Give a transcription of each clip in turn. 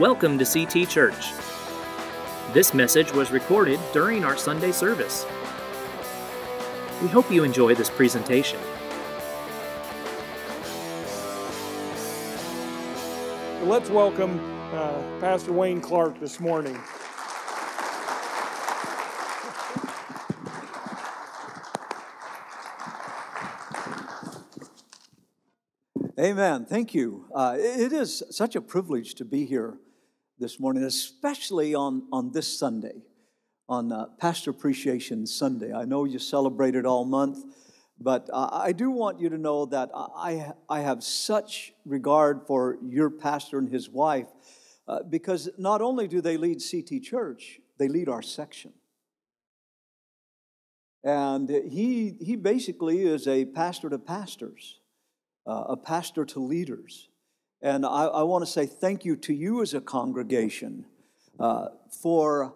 Welcome to CT Church. This message was recorded during our Sunday service. We hope you enjoy this presentation. Let's welcome uh, Pastor Wayne Clark this morning. Amen. Thank you. Uh, it is such a privilege to be here this morning, especially on, on this Sunday, on uh, Pastor Appreciation Sunday. I know you celebrated all month, but uh, I do want you to know that I, I have such regard for your pastor and his wife uh, because not only do they lead CT Church, they lead our section. And he, he basically is a pastor to pastors uh, a pastor to leaders. And I, I want to say thank you to you as a congregation uh, for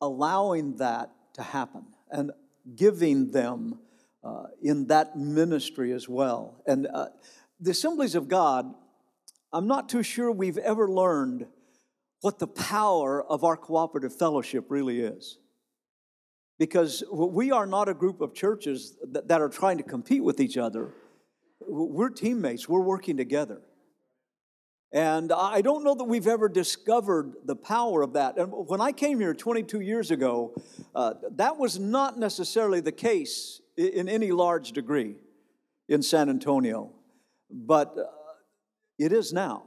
allowing that to happen and giving them uh, in that ministry as well. And uh, the Assemblies of God, I'm not too sure we've ever learned what the power of our cooperative fellowship really is. Because we are not a group of churches that, that are trying to compete with each other we're teammates, we're working together. And I don't know that we've ever discovered the power of that. And when I came here 22 years ago, uh, that was not necessarily the case in any large degree in San Antonio, but uh, it is now.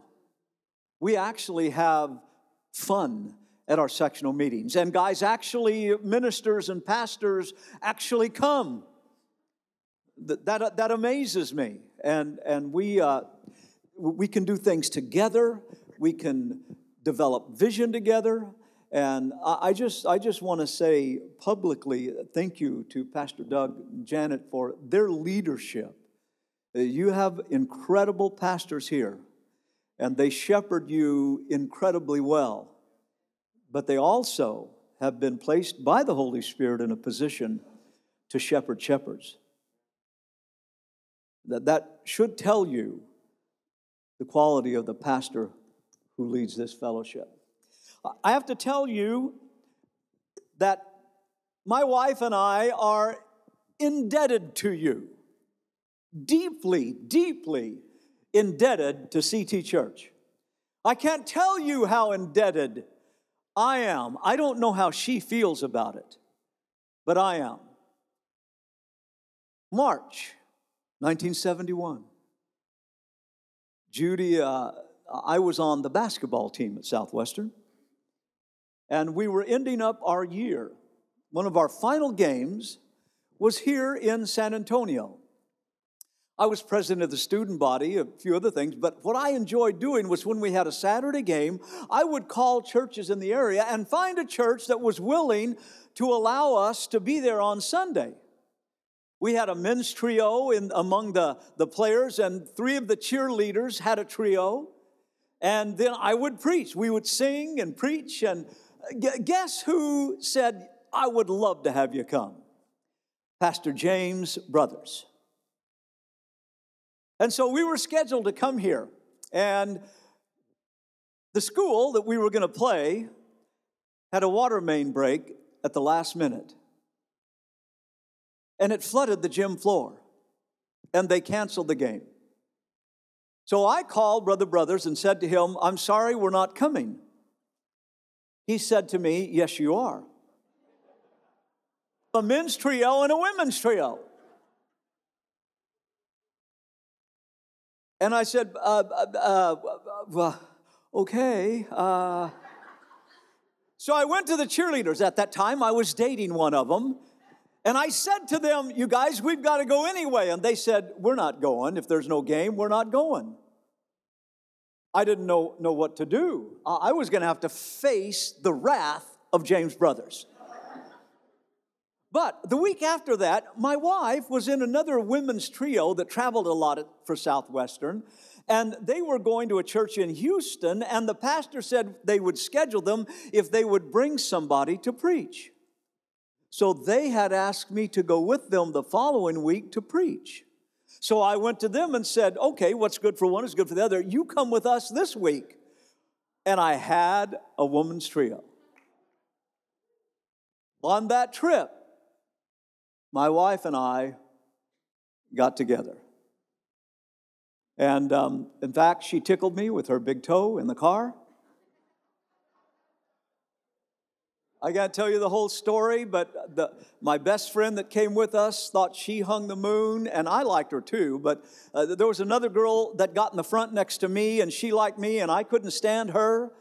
We actually have fun at our sectional meetings, and guys, actually, ministers and pastors actually come that, that, that amazes me. And, and we, uh, we can do things together, we can develop vision together. And I just, I just want to say publicly thank you to Pastor Doug and Janet for their leadership. Uh, you have incredible pastors here, and they shepherd you incredibly well. But they also have been placed by the Holy Spirit in a position to shepherd shepherds that that should tell you the quality of the pastor who leads this fellowship. I have to tell you that my wife and I are indebted to you, deeply, deeply indebted to CT Church. I can't tell you how indebted I am. I don't know how she feels about it, but I am. March 1971. Judy, uh, I was on the basketball team at Southwestern, and we were ending up our year. One of our final games was here in San Antonio. I was president of the student body, a few other things, but what I enjoyed doing was when we had a Saturday game, I would call churches in the area and find a church that was willing to allow us to be there on Sunday. We had a men's trio in, among the, the players, and three of the cheerleaders had a trio. And then I would preach. We would sing and preach. And uh, guess who said, I would love to have you come? Pastor James Brothers. And so we were scheduled to come here. And the school that we were going to play had a water main break at the last minute and it flooded the gym floor, and they canceled the game. So I called Brother Brothers and said to him, I'm sorry we're not coming. He said to me, Yes, you are. A men's trio and a women's trio. And I said, uh, uh, uh, okay. Uh. So I went to the cheerleaders. At that time, I was dating one of them. And I said to them, You guys, we've got to go anyway. And they said, We're not going. If there's no game, we're not going. I didn't know, know what to do. I was going to have to face the wrath of James Brothers. But the week after that, my wife was in another women's trio that traveled a lot for Southwestern. And they were going to a church in Houston, and the pastor said they would schedule them if they would bring somebody to preach. So they had asked me to go with them the following week to preach. So I went to them and said, Okay, what's good for one is good for the other. You come with us this week. and I had a woman's trio. On that trip, my wife and I got together. And um, in fact, she tickled me with her big toe in the car. I got to tell you the whole story, but the, my best friend that came with us thought she hung the moon, and I liked her too. But uh, there was another girl that got in the front next to me, and she liked me, and I couldn't stand her.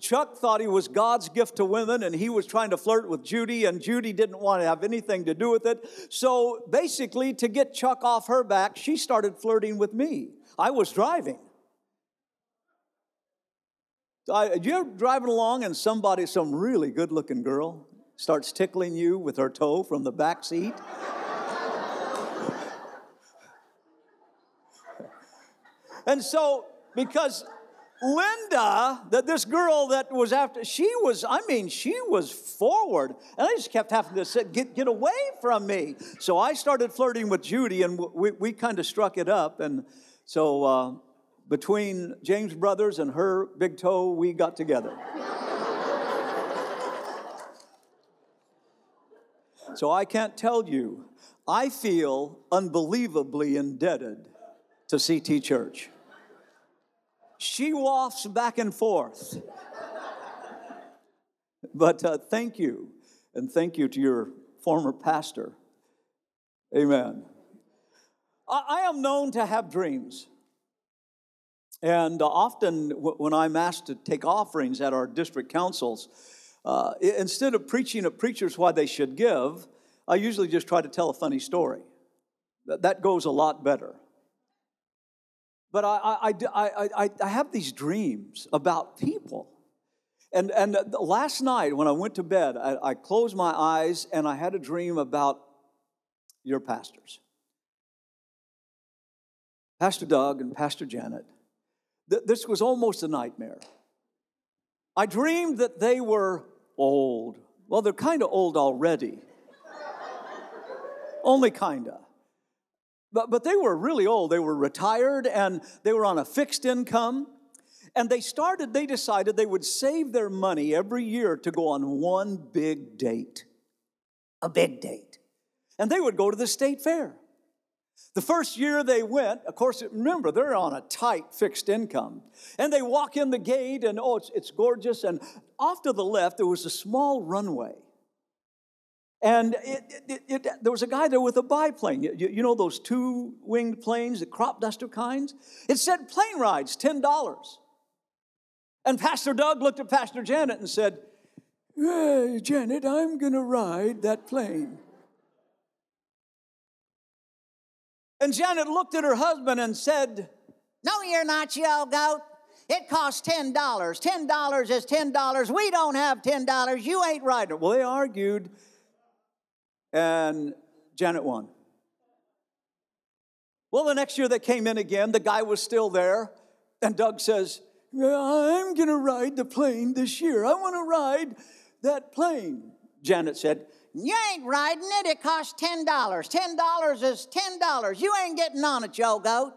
Chuck thought he was God's gift to women, and he was trying to flirt with Judy, and Judy didn't want to have anything to do with it. So basically, to get Chuck off her back, she started flirting with me. I was driving. I, you ever driving along and somebody, some really good looking girl, starts tickling you with her toe from the back seat? and so, because Linda, that this girl that was after, she was, I mean, she was forward. And I just kept having to say, get, get away from me. So I started flirting with Judy and we, we kind of struck it up. And so uh, between James Brothers and her big toe, we got together. so I can't tell you, I feel unbelievably indebted to CT Church. She wafts back and forth. but uh, thank you, and thank you to your former pastor. Amen. I, I am known to have dreams. And uh, often, when I'm asked to take offerings at our district councils, uh, instead of preaching at preachers why they should give, I usually just try to tell a funny story. That goes a lot better. But I, I, I, I, have these dreams about people. And, and last night, when I went to bed, I, I closed my eyes and I had a dream about your pastors Pastor Doug and Pastor Janet this was almost a nightmare. I dreamed that they were old. Well, they're kind of old already. Only kind of. But, but they were really old. They were retired and they were on a fixed income. And they started, they decided they would save their money every year to go on one big date. A big date. And they would go to the state fair. The first year they went, of course, remember, they're on a tight fixed income. And they walk in the gate, and oh, it's, it's gorgeous. And off to the left, there was a small runway. And it, it, it, there was a guy there with a biplane. You, you know those two winged planes, the crop duster kinds? It said plane rides, $10. And Pastor Doug looked at Pastor Janet and said, hey, Janet, I'm going to ride that plane. And Janet looked at her husband and said, No, you're not, you old goat. It costs $10. $10 is $10. We don't have $10. You ain't right. Well, they argued, and Janet won. Well, the next year they came in again. The guy was still there. And Doug says, I'm going to ride the plane this year. I want to ride that plane. Janet said, you ain't riding it. It costs $10. $10 is $10. You ain't getting on it, Joe Goat.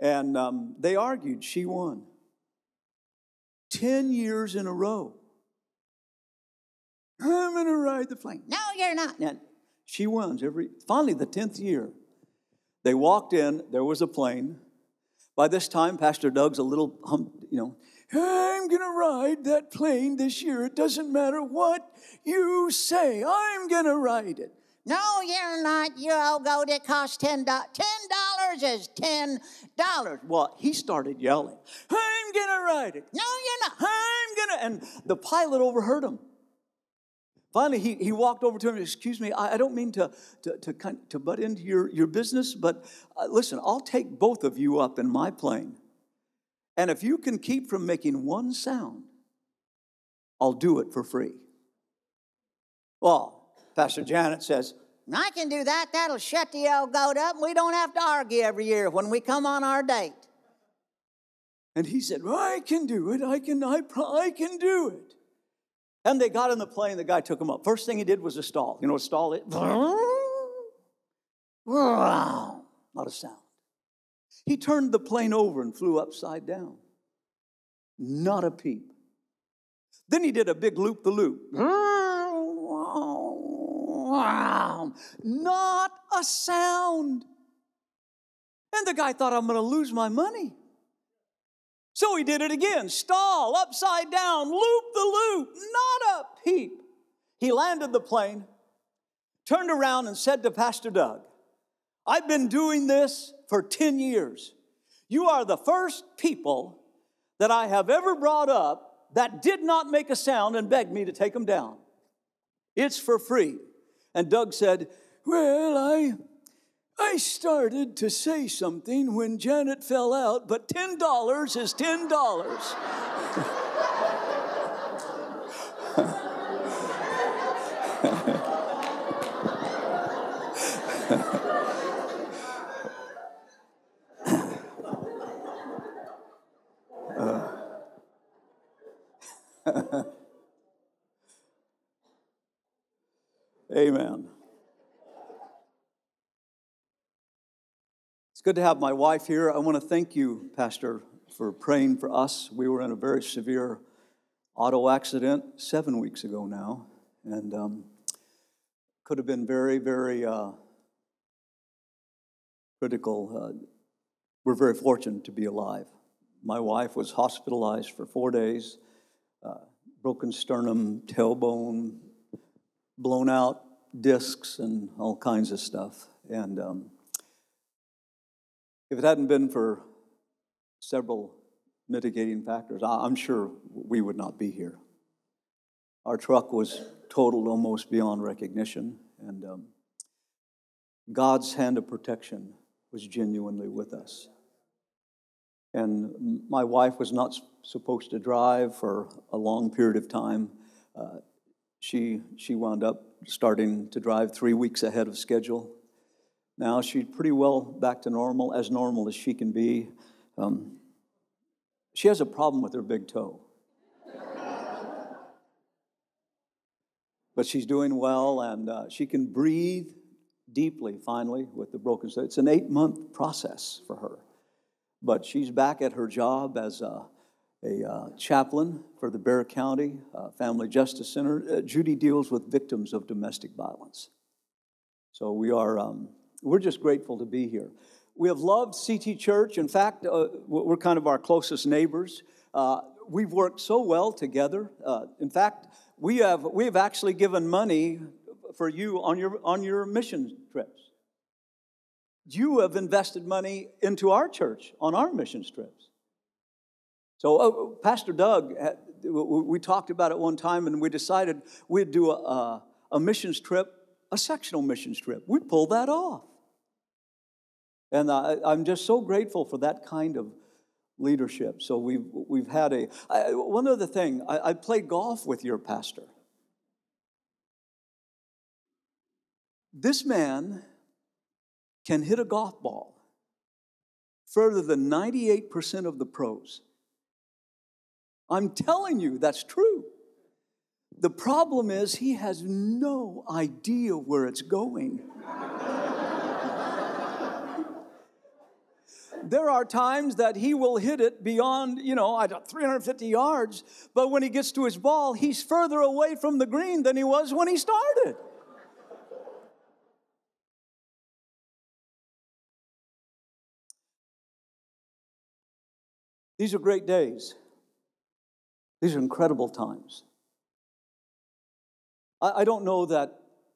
And um, they argued. She won. 10 years in a row. I'm going to ride the plane. No, you're not. She wins every, finally, the 10th year. They walked in, there was a plane. By this time, Pastor Doug's a little, hum, you know, I'm going to ride that plane this year. It doesn't matter what you say, I'm going to ride it. No, you're not. You'll go It costs $10. $10 is $10. Well, he started yelling, I'm going to ride it. No, you're not. I'm going to. And the pilot overheard him. Finally, he, he walked over to him, excuse me, I, I don't mean to, to, to, to butt into your, your business, but uh, listen, I'll take both of you up in my plane. And if you can keep from making one sound, I'll do it for free. Well, Pastor Janet says, I can do that. That'll shut the old goat up. We don't have to argue every year when we come on our date. And he said, well, I can do it. I can, I, I can do it. And they got in the plane. The guy took him up. First thing he did was a stall. You know what a stall is? Not a sound. He turned the plane over and flew upside down. Not a peep. Then he did a big loop the loop. Not a sound. And the guy thought, I'm going to lose my money. So he did it again stall, upside down, loop the loop, not a peep. He landed the plane, turned around, and said to Pastor Doug, I've been doing this for 10 years. You are the first people that I have ever brought up that did not make a sound and begged me to take them down. It's for free. And Doug said, Well, I, I started to say something when Janet fell out, but $10 is $10. Amen. It's good to have my wife here. I want to thank you, Pastor, for praying for us. We were in a very severe auto accident seven weeks ago now, and um, could have been very, very uh, critical. Uh, we're very fortunate to be alive. My wife was hospitalized for four days, uh, broken sternum, tailbone, blown out discs, and all kinds of stuff. And um, if it hadn't been for several mitigating factors, I'm sure we would not be here. Our truck was totaled almost beyond recognition, and um, God's hand of protection was genuinely with us. And my wife was not supposed to drive for a long period of time. Uh, she, she wound up starting to drive three weeks ahead of schedule. Now she's pretty well back to normal, as normal as she can be. Um, she has a problem with her big toe. but she's doing well and uh, she can breathe deeply finally with the broken toe. It's an eight month process for her. But she's back at her job as a, a uh, chaplain for the Bexar County uh, Family Justice Center. Uh, Judy deals with victims of domestic violence. So we are, um, we're just grateful to be here. We have loved CT Church. In fact, uh, we're kind of our closest neighbors. Uh, we've worked so well together. In fact, we have, we have actually given money for you on your, on your mission trips. You have invested money into our church on our mission trips. So, uh, Pastor Doug, we talked about it one time and we decided we'd do a, a missions trip, a sectional missions trip. We pulled that off. And I, am just so grateful for that kind of leadership. So we've, we've had a, I, one other thing, I, I played golf with your pastor. This man can hit a golf ball further than 98% of the pros. I'm telling you, that's true. The problem is he has no idea where it's going. there are times that he will hit it beyond, you know, 350 yards, but when he gets to his ball, he's further away from the green than he was when he started. These are great days. These are incredible times. I, I don't know that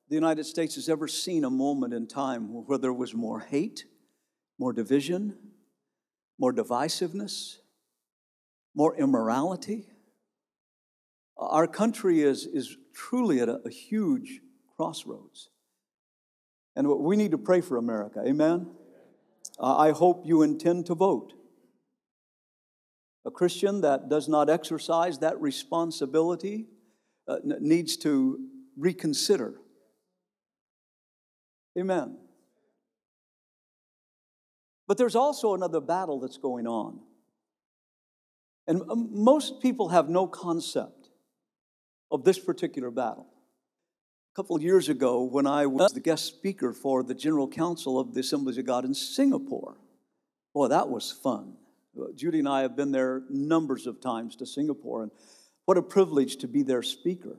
the United States has ever seen a moment in time where there was more hate, more division, more divisiveness, more immorality. Our country is, is truly at a, a huge crossroads. And we need to pray for America. Amen? Uh, I hope you intend to vote. A Christian that does not exercise that responsibility uh, needs to reconsider. Amen. But there's also another battle that's going on. And most people have no concept of this particular battle. A couple of years ago, when I was the guest speaker for the General Council of the Assemblies of God in Singapore, boy, that was fun. Judy and I have been there numbers of times to Singapore, and what a privilege to be their speaker.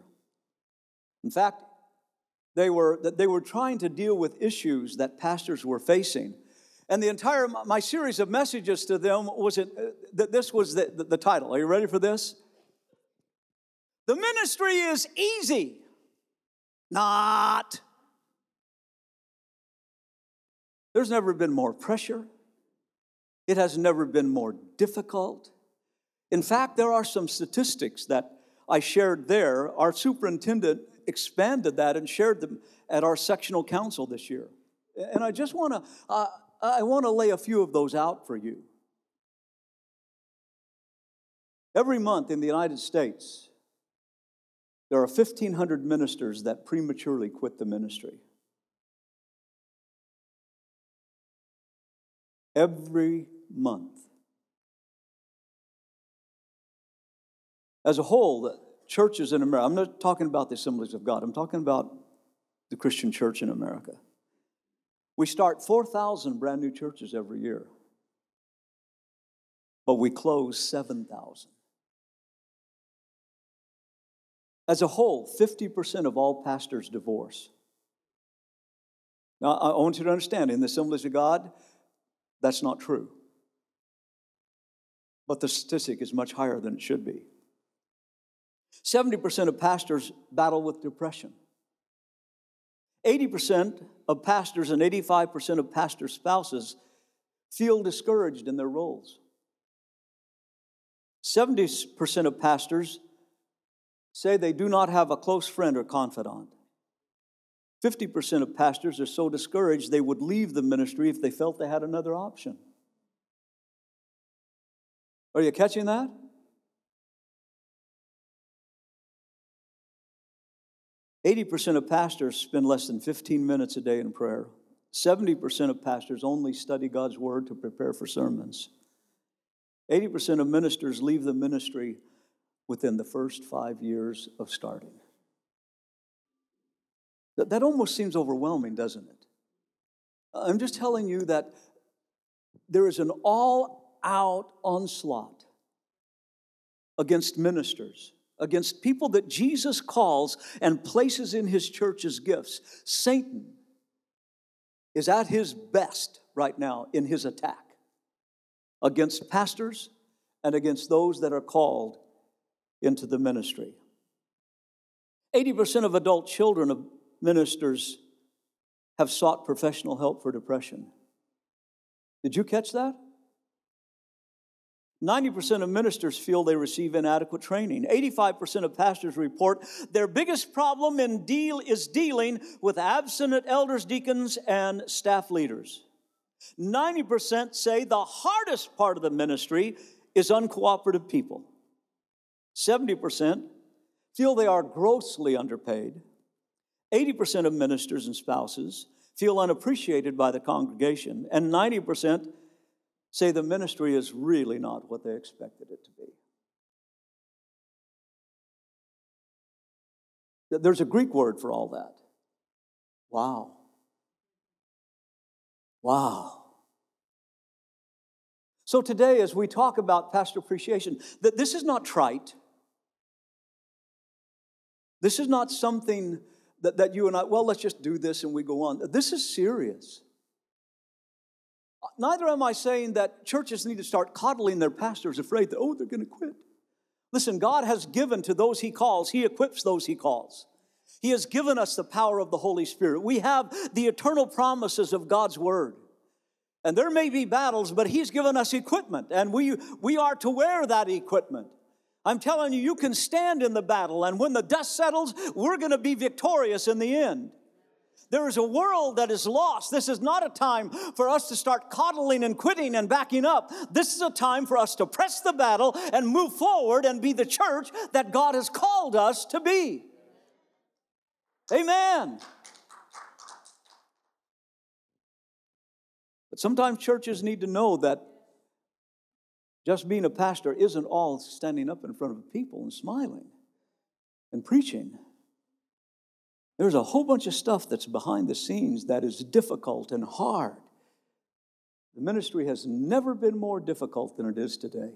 In fact, they were, they were trying to deal with issues that pastors were facing. And the entire, my series of messages to them was it, uh, that this was the, the, the title. Are you ready for this? The ministry is easy. Not. There's never been more pressure. It has never been more difficult. In fact, there are some statistics that I shared there. Our superintendent expanded that and shared them at our sectional council this year. And I just want to uh, I want to lay a few of those out for you. Every month in the United States, there are 1,500 ministers that prematurely quit the ministry. Every month. As a whole, the churches in America, I'm not talking about the assemblies of God, I'm talking about the Christian church in America. We start 4,000 brand new churches every year, but we close 7,000. As a whole, 50% of all pastors divorce. Now, I want you to understand in the assemblies of God, that's not true. But the statistic is much higher than it should be. 70% of pastors battle with depression. 80% of pastors and 85% of pastor spouses feel discouraged in their roles. 70% of pastors say they do not have a close friend or confidant. 50% of pastors are so discouraged they would leave the ministry if they felt they had another option. Are you catching that? Eighty percent of pastors spend less than 15 minutes a day in prayer. 70% of pastors only study God's word to prepare for sermons. 80% of ministers leave the ministry within the first five years of starting. That, that almost seems overwhelming, doesn't it? I'm just telling you that there is an all out onslaught against ministers, against people that Jesus calls and places in his church as gifts. Satan is at his best right now in his attack against pastors and against those that are called into the ministry. 80% of adult children of ministers have sought professional help for depression. Did you catch that? 90% of ministers feel they receive inadequate training. 85% of pastors report their biggest problem in deal is dealing with abstinent elders, deacons, and staff leaders. 90% say the hardest part of the ministry is uncooperative people. 70% feel they are grossly underpaid. 80% of ministers and spouses feel unappreciated by the congregation. And 90% say the ministry is really not what they expected it to be. There's a Greek word for all that. Wow. Wow. So today, as we talk about pastor appreciation, that this is not trite. This is not something that, that you and I, well, let's just do this and we go on. This is serious. Neither am I saying that churches need to start coddling their pastors, afraid that, oh, they're going to quit. Listen, God has given to those He calls, He equips those He calls. He has given us the power of the Holy Spirit. We have the eternal promises of God's Word. And there may be battles, but He's given us equipment, and we, we are to wear that equipment. I'm telling you, you can stand in the battle, and when the dust settles, we're going to be victorious in the end. There is a world that is lost. This is not a time for us to start coddling and quitting and backing up. This is a time for us to press the battle and move forward and be the church that God has called us to be. Amen. But sometimes churches need to know that just being a pastor isn't all standing up in front of people and smiling and preaching. There's a whole bunch of stuff that's behind the scenes that is difficult and hard. The ministry has never been more difficult than it is today.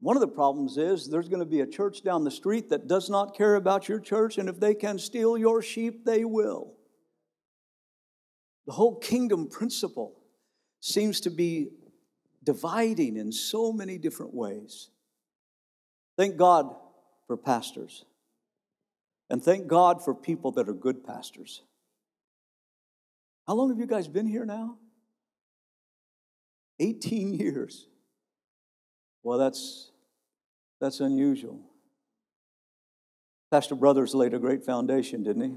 One of the problems is there's going to be a church down the street that does not care about your church, and if they can steal your sheep, they will. The whole kingdom principle seems to be dividing in so many different ways. Thank God for pastors. And thank God for people that are good pastors. How long have you guys been here now? 18 years. Well, that's, that's unusual. Pastor Brothers laid a great foundation, didn't he?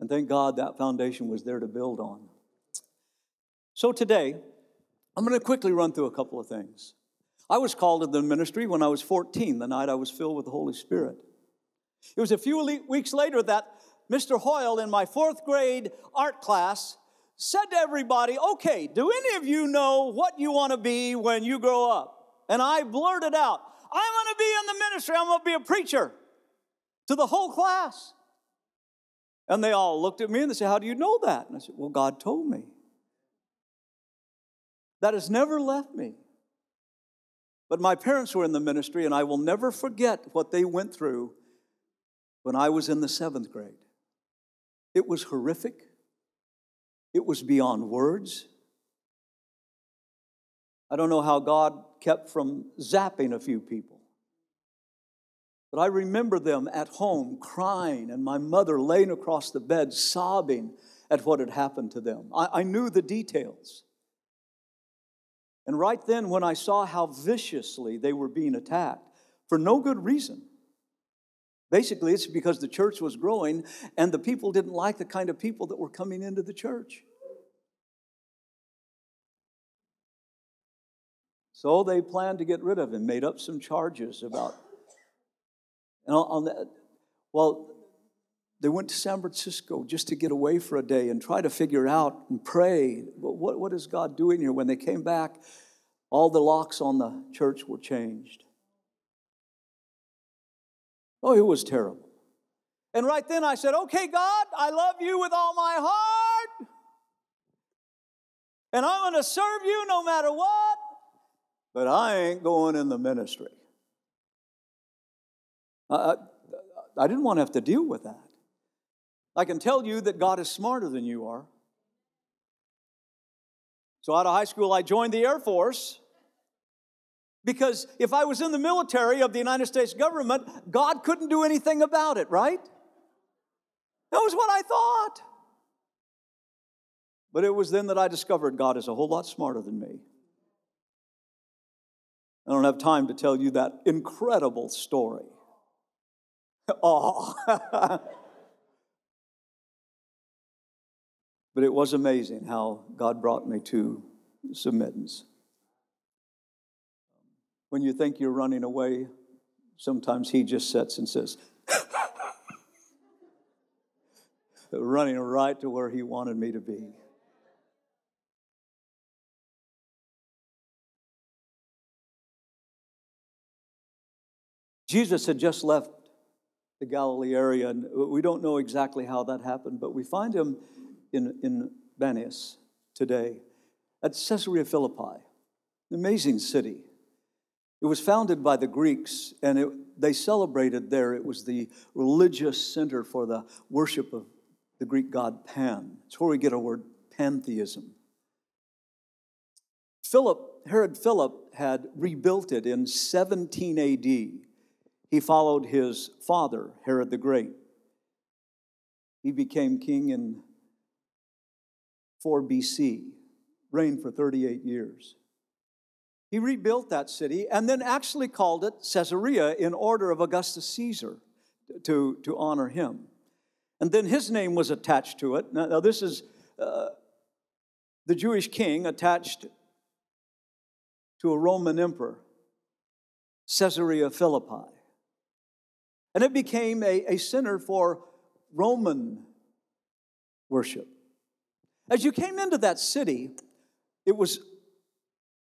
And thank God that foundation was there to build on. So today, I'm going to quickly run through a couple of things. I was called to the ministry when I was 14, the night I was filled with the Holy Spirit. It was a few weeks later that Mr. Hoyle in my fourth grade art class said to everybody, Okay, do any of you know what you want to be when you grow up? And I blurted out, I want to be in the ministry, I'm going to be a preacher to the whole class. And they all looked at me and they said, How do you know that? And I said, Well, God told me. That has never left me. But my parents were in the ministry, and I will never forget what they went through when I was in the seventh grade. It was horrific, it was beyond words. I don't know how God kept from zapping a few people. But I remember them at home crying and my mother laying across the bed sobbing at what had happened to them. I, I knew the details. And right then, when I saw how viciously they were being attacked for no good reason, basically it's because the church was growing and the people didn't like the kind of people that were coming into the church. So they planned to get rid of him, made up some charges about. And on that, well, they went to San Francisco just to get away for a day and try to figure out and pray what, what is God doing here? When they came back, all the locks on the church were changed. Oh, it was terrible. And right then I said, Okay, God, I love you with all my heart. And I'm going to serve you no matter what but I ain't going in the ministry. I, I, didn't want to have to deal with that. I can tell you that God is smarter than you are. So, out of high school, I joined the Air Force because if I was in the military of the United States government, God couldn't do anything about it, right? That was what I thought. But it was then that I discovered God is a whole lot smarter than me. I don't have time to tell you that incredible story. Oh. but it was amazing how God brought me to submittance. When you think you're running away, sometimes He just sits and says, running right to where He wanted me to be. Jesus had just left the Galilee area, and we don't know exactly how that happened, but we find him in, in Banias today at Caesarea Philippi, an amazing city. It was founded by the Greeks, and it, they celebrated there. It was the religious center for the worship of the Greek god Pan. It's where we get our word pantheism. Philip, Herod Philip had rebuilt it in 17 AD he followed his father, Herod the Great. He became king in 4 BC, reigned for 38 years. He rebuilt that city and then actually called it Caesarea in order of Augustus Caesar to, to honor him. And then his name was attached to it. Now, now this is uh, the Jewish king attached to a Roman emperor, Caesarea Philippi. And it became a, a center for Roman worship. As you came into that city, it was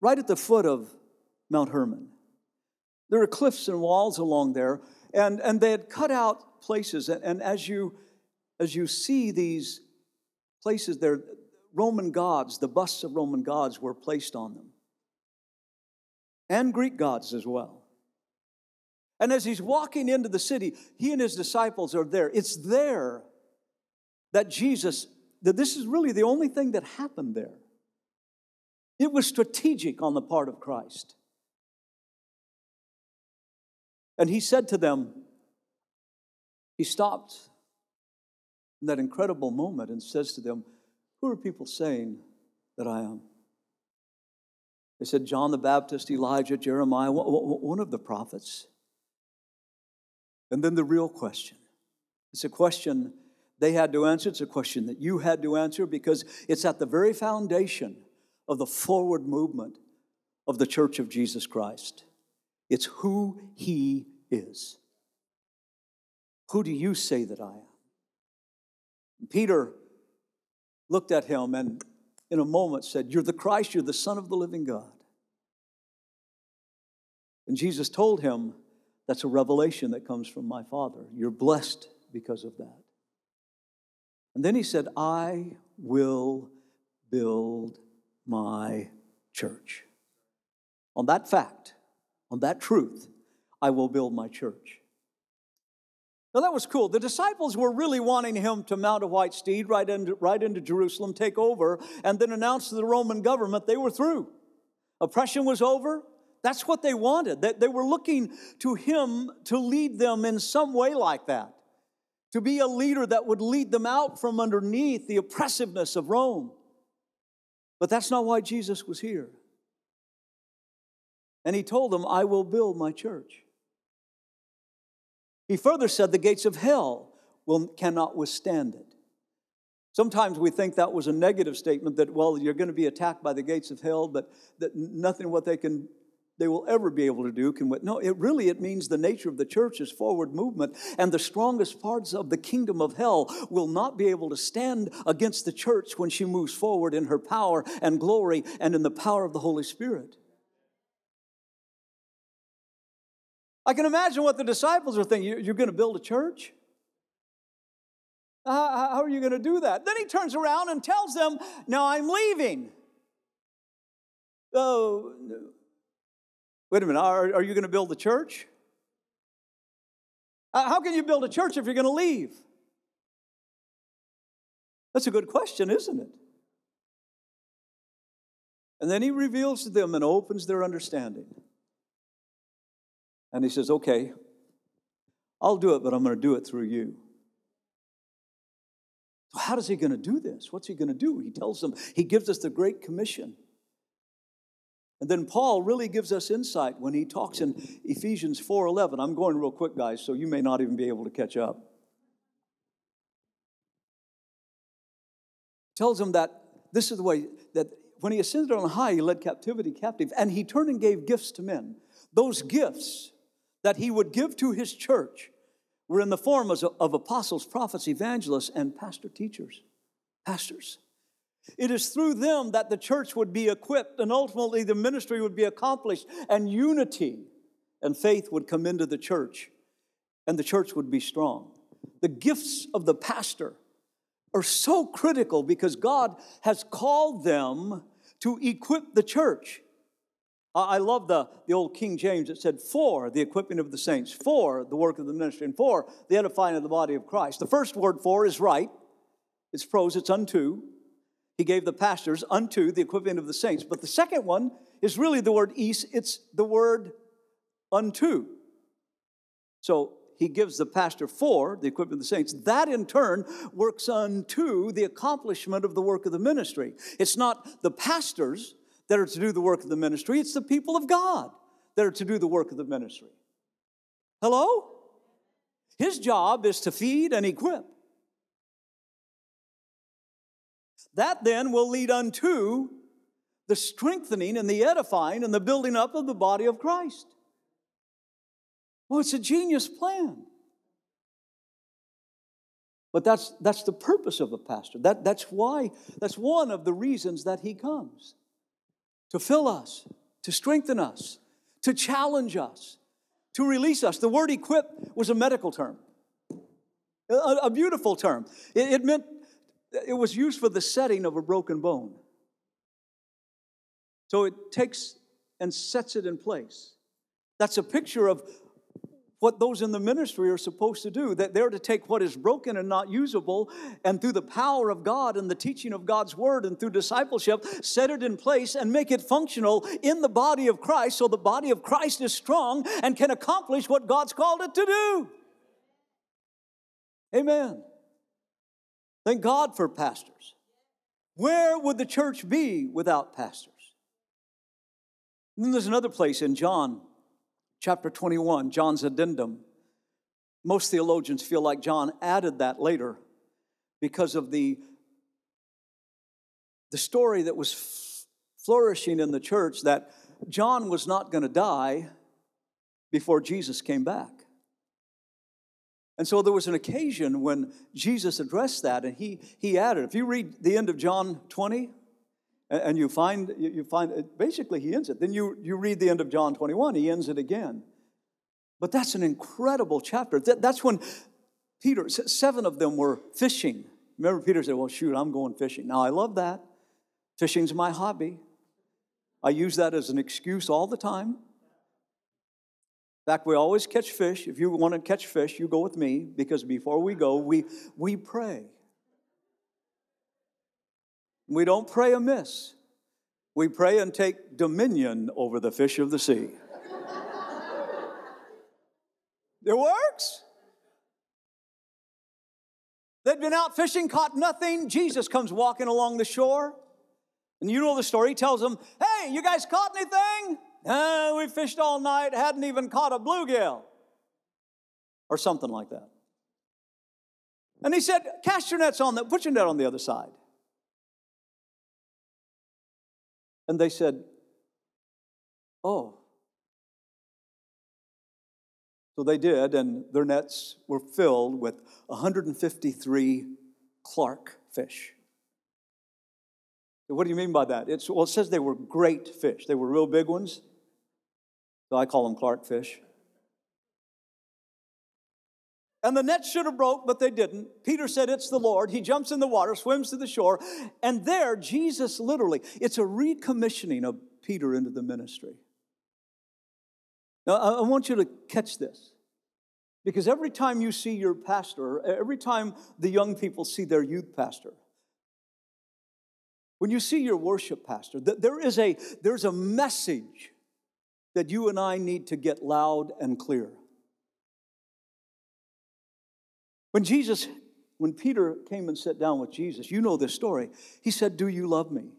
right at the foot of Mount Hermon. There are cliffs and walls along there, and, and they had cut out places. And, and as, you, as you see these places there, Roman gods, the busts of Roman gods, were placed on them, and Greek gods as well. And as he's walking into the city, he and his disciples are there. It's there that Jesus, that this is really the only thing that happened there. It was strategic on the part of Christ. And he said to them, he stopped in that incredible moment and says to them, Who are people saying that I am? They said, John the Baptist, Elijah, Jeremiah, one of the prophets. And then the real question. It's a question they had to answer. It's a question that you had to answer because it's at the very foundation of the forward movement of the Church of Jesus Christ. It's who He is. Who do you say that I am? Peter looked at him and in a moment said, You're the Christ, you're the Son of the living God. And Jesus told him, That's a revelation that comes from my Father. You're blessed because of that. And then he said, I will build my church. On that fact, on that truth, I will build my church. Now that was cool. The disciples were really wanting him to mount a white steed right into, right into Jerusalem, take over, and then announce to the Roman government they were through. Oppression was over. That's what they wanted. They, they were looking to him to lead them in some way like that, to be a leader that would lead them out from underneath the oppressiveness of Rome. But that's not why Jesus was here. And he told them, I will build my church. He further said, The gates of hell will, cannot withstand it. Sometimes we think that was a negative statement that, well, you're going to be attacked by the gates of hell, but that nothing what they can they will ever be able to do can no it really it means the nature of the church is forward movement and the strongest parts of the kingdom of hell will not be able to stand against the church when she moves forward in her power and glory and in the power of the holy spirit I can imagine what the disciples are thinking. You're going to build a church? How are you going to do that? Then he turns around and tells them, Now I'm leaving. Oh, wait a minute. Are, are you going to build the church? Uh, how can you build a church if you're going to leave? That's a good question, isn't it? And then he reveals to them and opens their understanding. And he says, Okay, I'll do it, but I'm going to do it through you. So, how is he going to do this? What's he going to do? He tells them, he gives us the Great Commission. And then Paul really gives us insight when he talks in Ephesians 4:11. I'm going real quick, guys, so you may not even be able to catch up. Tells him that this is the way that when he ascended on high, he led captivity captive, and he turned and gave gifts to men. Those gifts that he would give to his church were in the form of apostles, prophets, evangelists, and pastor teachers, pastors. It is through them that the church would be equipped and ultimately the ministry would be accomplished and unity and faith would come into the church and the church would be strong. The gifts of the pastor are so critical because God has called them to equip the church. I love the, the old King James. It said, for the equipping of the saints, for the work of the ministry, and for the edifying of the body of Christ. The first word for is right. It's pros, it's unto. He gave the pastors unto the equipping of the saints. But the second one is really the word east, it's the word unto. So he gives the pastor for the equipment of the saints. That in turn works unto the accomplishment of the work of the ministry. It's not the pastors that are to do the work of the ministry, it's the people of God that are to do the work of the ministry. Hello? His job is to feed and equip. That then will lead unto the strengthening and the edifying and the building up of the body of Christ. Well, it's a genius plan. But that's, that's the purpose of a pastor. That, that's why, that's one of the reasons that he comes to fill us, to strengthen us, to challenge us, to release us. The word equip was a medical term, a, a beautiful term. It, it, meant it was used for the setting of a broken bone. So it takes and sets it in place. That's a picture of what those in the ministry are supposed to do. That they're to take what is broken and not usable, and through the power of God and the teaching of God's word and through discipleship, set it in place and make it functional in the body of Christ so the body of Christ is strong and can accomplish what God's called it to do. Amen. Thank God for pastors. Where would the church be without pastors? And then there's another place in John chapter 21, John's addendum. Most theologians feel like John added that later because of the, the story that was flourishing in the church that John was not going to die before Jesus came back. And so there was an occasion when Jesus addressed that, and he, he added, if you read the end of John 20, and you find, you find basically he ends it. Then you, you read the end of John 21, he ends it again. But that's an incredible chapter. That's when Peter, seven of them were fishing. Remember, Peter said, Well, shoot, I'm going fishing. Now, I love that. Fishing's my hobby. I use that as an excuse all the time. In fact, we always catch fish. If you want to catch fish, you go with me because before we go, we, we pray. We don't pray amiss. We pray and take dominion over the fish of the sea. it works. They'd been out fishing, caught nothing. Jesus comes walking along the shore. And you know the story. He tells them, Hey, you guys caught anything? Uh, we fished all night, hadn't even caught a bluegill. Or something like that. And he said, Cast your nets on the, put your net on the other side. And they said, Oh. So they did, and their nets were filled with 153 Clark fish. What do you mean by that? It's, well, it says they were great fish. They were real big ones. So I call them Clark fish. And the net should have broke, but they didn't. Peter said, It's the Lord. He jumps in the water, swims to the shore, and there, Jesus literally, it's a recommissioning of Peter into the ministry. Now, I want you to catch this. Because every time you see your pastor, every time the young people see their youth pastor, when you see your worship pastor, there is a, there's a message that you and I need to get loud and clear. When Jesus, when Peter came and sat down with Jesus, you know this story. He said, Do you love me?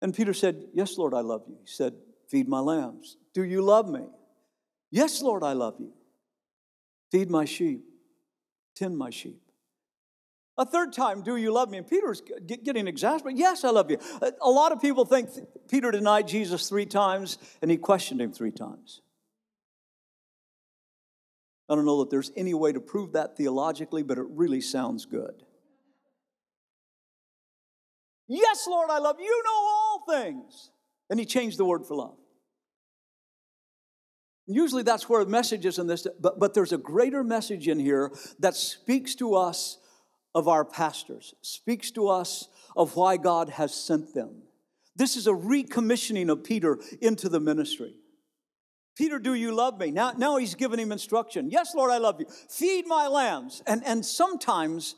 And Peter said, Yes, Lord, I love you. He said, Feed my lambs. Do you love me? Yes, Lord, I love you. Feed my sheep. Tend my sheep. A third time, do you love me? And Peter's getting exasperated. Yes, I love you. A lot of people think Peter denied Jesus three times and he questioned him three times. I don't know that there's any way to prove that theologically, but it really sounds good. Yes, Lord, I love you. You know all things. And he changed the word for love. Usually that's where the message is in this, but, but there's a greater message in here that speaks to us of our pastors, speaks to us of why God has sent them. This is a recommissioning of Peter into the ministry. Peter, do you love me? Now, now he's giving him instruction. Yes, Lord, I love you. Feed my lambs. And, and sometimes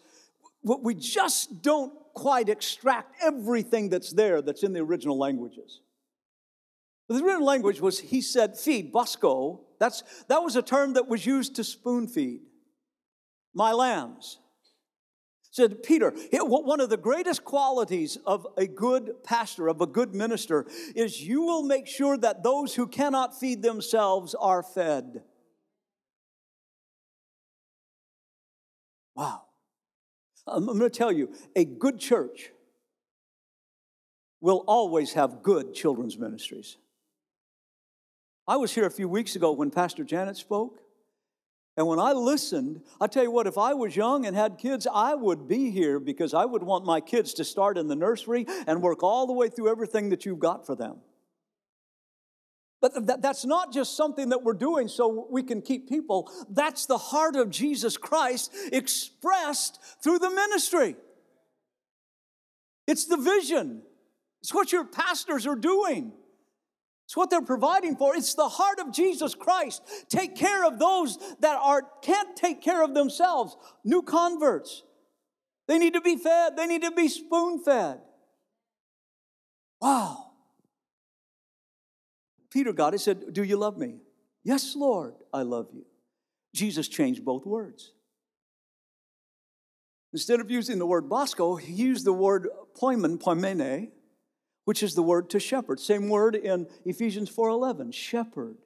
we just don't quite extract everything that's there that's in the original languages. The original language was, he said, feed, bosco. That's, that was a term that was used to spoon feed my lambs said peter one of the greatest qualities of a good pastor of a good minister is you will make sure that those who cannot feed themselves are fed. Wow. I'm going to tell you a good church will always have good children's ministries. I was here a few weeks ago when pastor janet spoke and when I listened, I tell you what, if I was young and had kids, I would be here because I would want my kids to start in the nursery and work all the way through everything that you've got for them. But that, that's not just something that we're doing so we can keep people. That's the heart of Jesus Christ expressed through the ministry. It's the vision. It's what your pastors are doing. It's what they're providing for. It's the heart of Jesus Christ. Take care of those that are can't take care of themselves. New converts. They need to be fed. They need to be spoon fed. Wow. Peter got it, said, Do you love me? Yes, Lord, I love you. Jesus changed both words. Instead of using the word bosco, he used the word poimen, poimene, which is the word to shepherd. Same word in Ephesians 4:11, shepherd.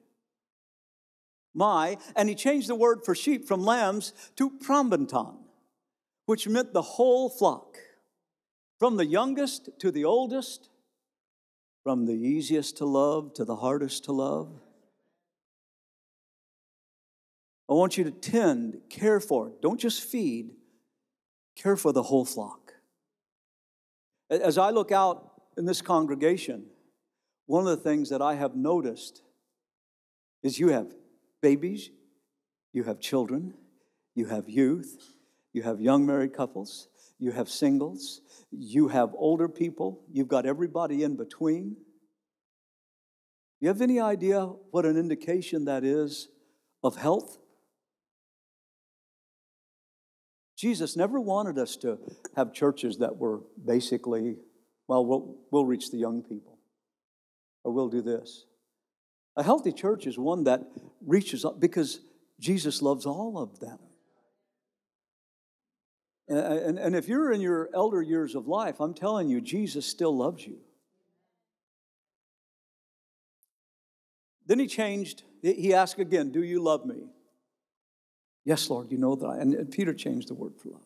My, and he changed the word for sheep from lambs to probanton, which meant the whole flock, from the youngest to the oldest, from the easiest to love to the hardest to love. I want you to tend, care for, don't just feed, care for the whole flock. As I look out in this congregation, one of the things that I have noticed is you have babies, you have children, you have youth, you have young married couples, you have singles, you have older people, you've got everybody in between. You have any idea what an indication that is of health? Jesus never wanted us to have churches that were basically well, we'll, we'll reach the young people, or we'll do this. A healthy church is one that reaches up because Jesus loves all of them. And, and, and if you're in your elder years of life, I'm telling you, Jesus still loves you. Then he changed, he asked again, Do you love me? Yes, Lord, you know that I. And Peter changed the word for love.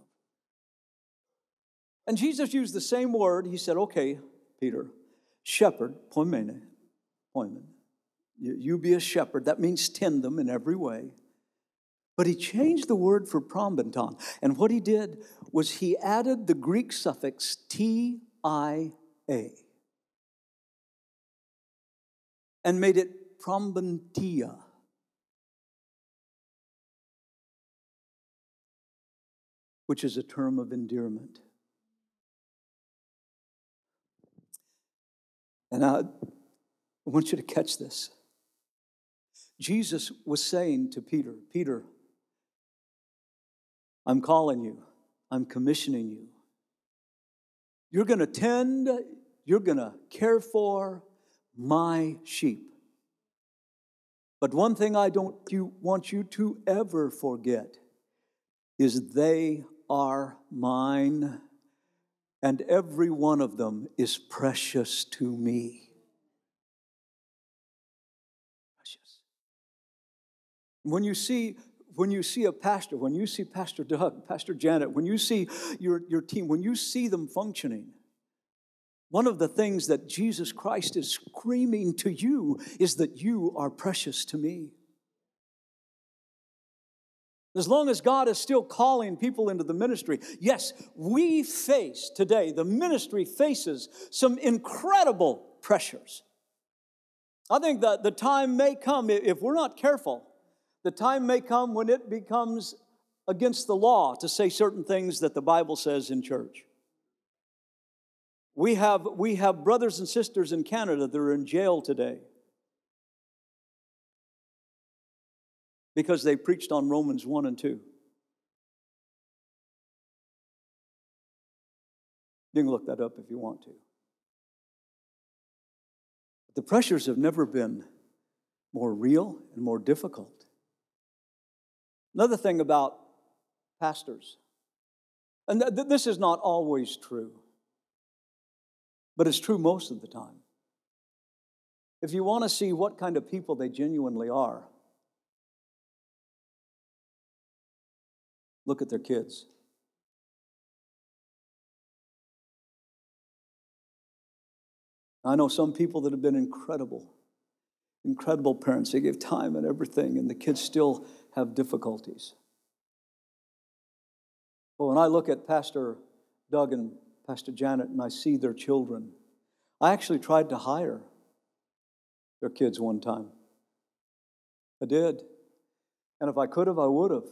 And Jesus used the same word. He said, Okay, Peter, shepherd, poimene, poimen. You, be a shepherd. That means tend them in every way. But he changed the word for probanton. And what he did was he added the Greek suffix T I A and made it probantia. Which is a term of endearment. And I want you to catch this. Jesus was saying to Peter, Peter, I'm calling you, I'm commissioning you. You're going to tend, you're going to care for my sheep. But one thing I don't want you to ever forget is they are mine and every one of them is precious to me. Precious. When you see when you see a pastor, when you see Pastor Doug, Pastor Janet, when you see your, your team, when you see them functioning, one of the things that Jesus Christ is screaming to you is that you are precious to me. As long as God is still calling people into the ministry, yes, we face today, the ministry faces some incredible pressures. I think that the time may come, if we're not careful, the time may come when it becomes against the law to say certain things that the Bible says in church. We have, we have brothers and sisters in Canada that are in jail today because they preached on Romans 1 and 2. You can look that up if you want to. The pressures have never been more real and more difficult. Another thing about pastors, and th- this is not always true, but it's true most of the time. If you want to see what kind of people they genuinely are, look at their kids. I know some people that have been incredible, incredible parents. They give time and everything, and the kids still have difficulties. But when I look at Pastor Doug and Pastor Janet and I see their children, I actually tried to hire their kids one time. I did. And if I could have, I would have.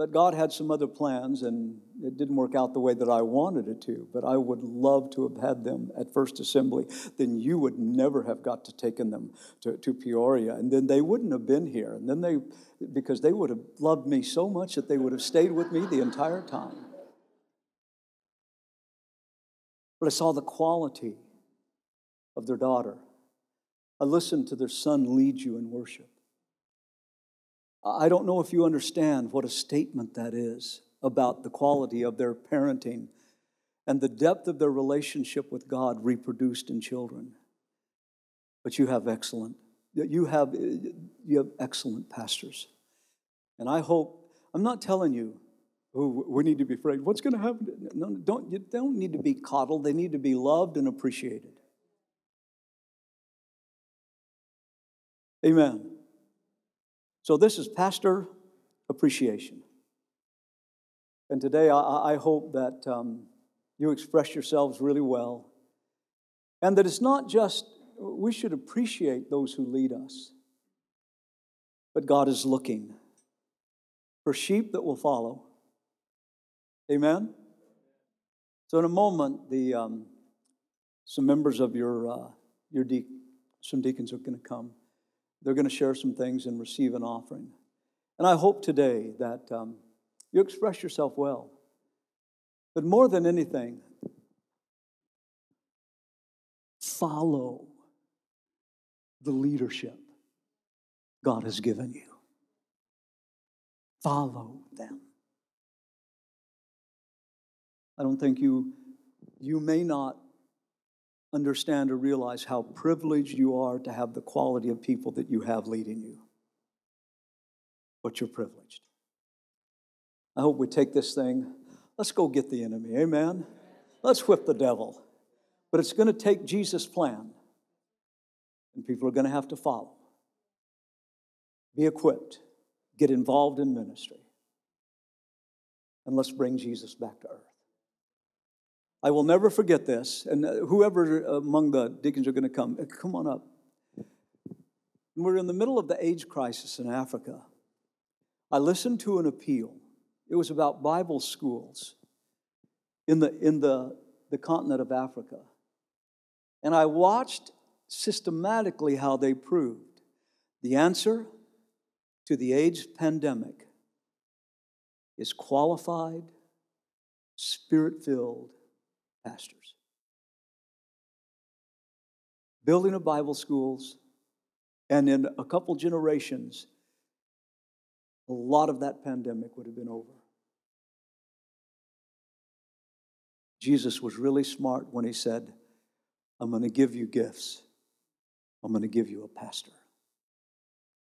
But God had some other plans, and it didn't work out the way that I wanted it to. But I would love to have had them at First Assembly. Then you would never have got to taken them to, to Peoria, and then they wouldn't have been here. And then they, because they would have loved me so much that they would have stayed with me the entire time. But I saw the quality of their daughter. I listened to their son lead you in worship. I don't know if you understand what a statement that is about the quality of their parenting and the depth of their relationship with God reproduced in children. But you have excellent, you have, you have excellent pastors. And I hope, I'm not telling you, oh, we need to be afraid. What's going to happen? No, don't, you don't need to be coddled. They need to be loved and appreciated. Amen. So, this is pastor appreciation. And today, I, I hope that um, you express yourselves really well. And that it's not just, we should appreciate those who lead us, but God is looking for sheep that will follow. Amen? So, in a moment, the, um, some members of your, uh, your de- some deacons are going to come. They're going to share some things and receive an offering. And I hope today that um, you express yourself well. But more than anything, follow the leadership God has given you. Follow them. I don't think you, you may not understand or realize how privileged you are to have the quality of people that you have leading you. But you're privileged. I hope we take this thing. Let's go get the enemy. Amen. Let's whip the devil. But it's going to take Jesus' plan, and people are going to have to follow. Be equipped, get involved in ministry, and let's bring Jesus back to earth. I will never forget this. And uh, whoever among the deacons are going to come, uh, come on up. We're in the middle of the AIDS crisis in Africa. I listened to an appeal. It was about Bible schools in the, in the, the continent of Africa. And I watched systematically how they proved the answer to the AIDS pandemic is qualified, spirit filled pastors. Building of Bible schools, and in a couple generations, a lot of that pandemic would have been over. Jesus was really smart when he said, I'm going to give you gifts. I'm going to give you a pastor.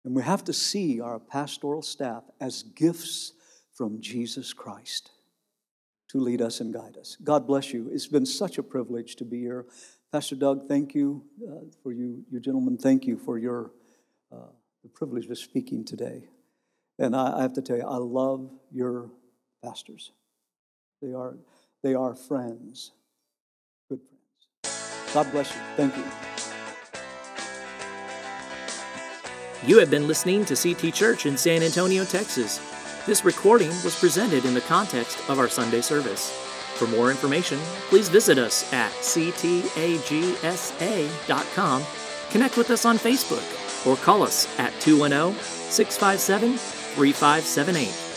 And we have to see our pastoral staff as gifts from Jesus Christ to lead us and guide us. God bless you. It's been such a privilege to be here. Pastor Doug, thank you uh, for you, you gentlemen. Thank you for your uh, the privilege of speaking today. And I, I have to tell you, I love your pastors. They are they are friends, good friends. God bless you. Thank you. You have been listening to CT Church in San Antonio, Texas. This recording was presented in the context of our Sunday service. For more information, please visit us at ctagsa.com, connect with us on Facebook, or call us at 210 657 3578.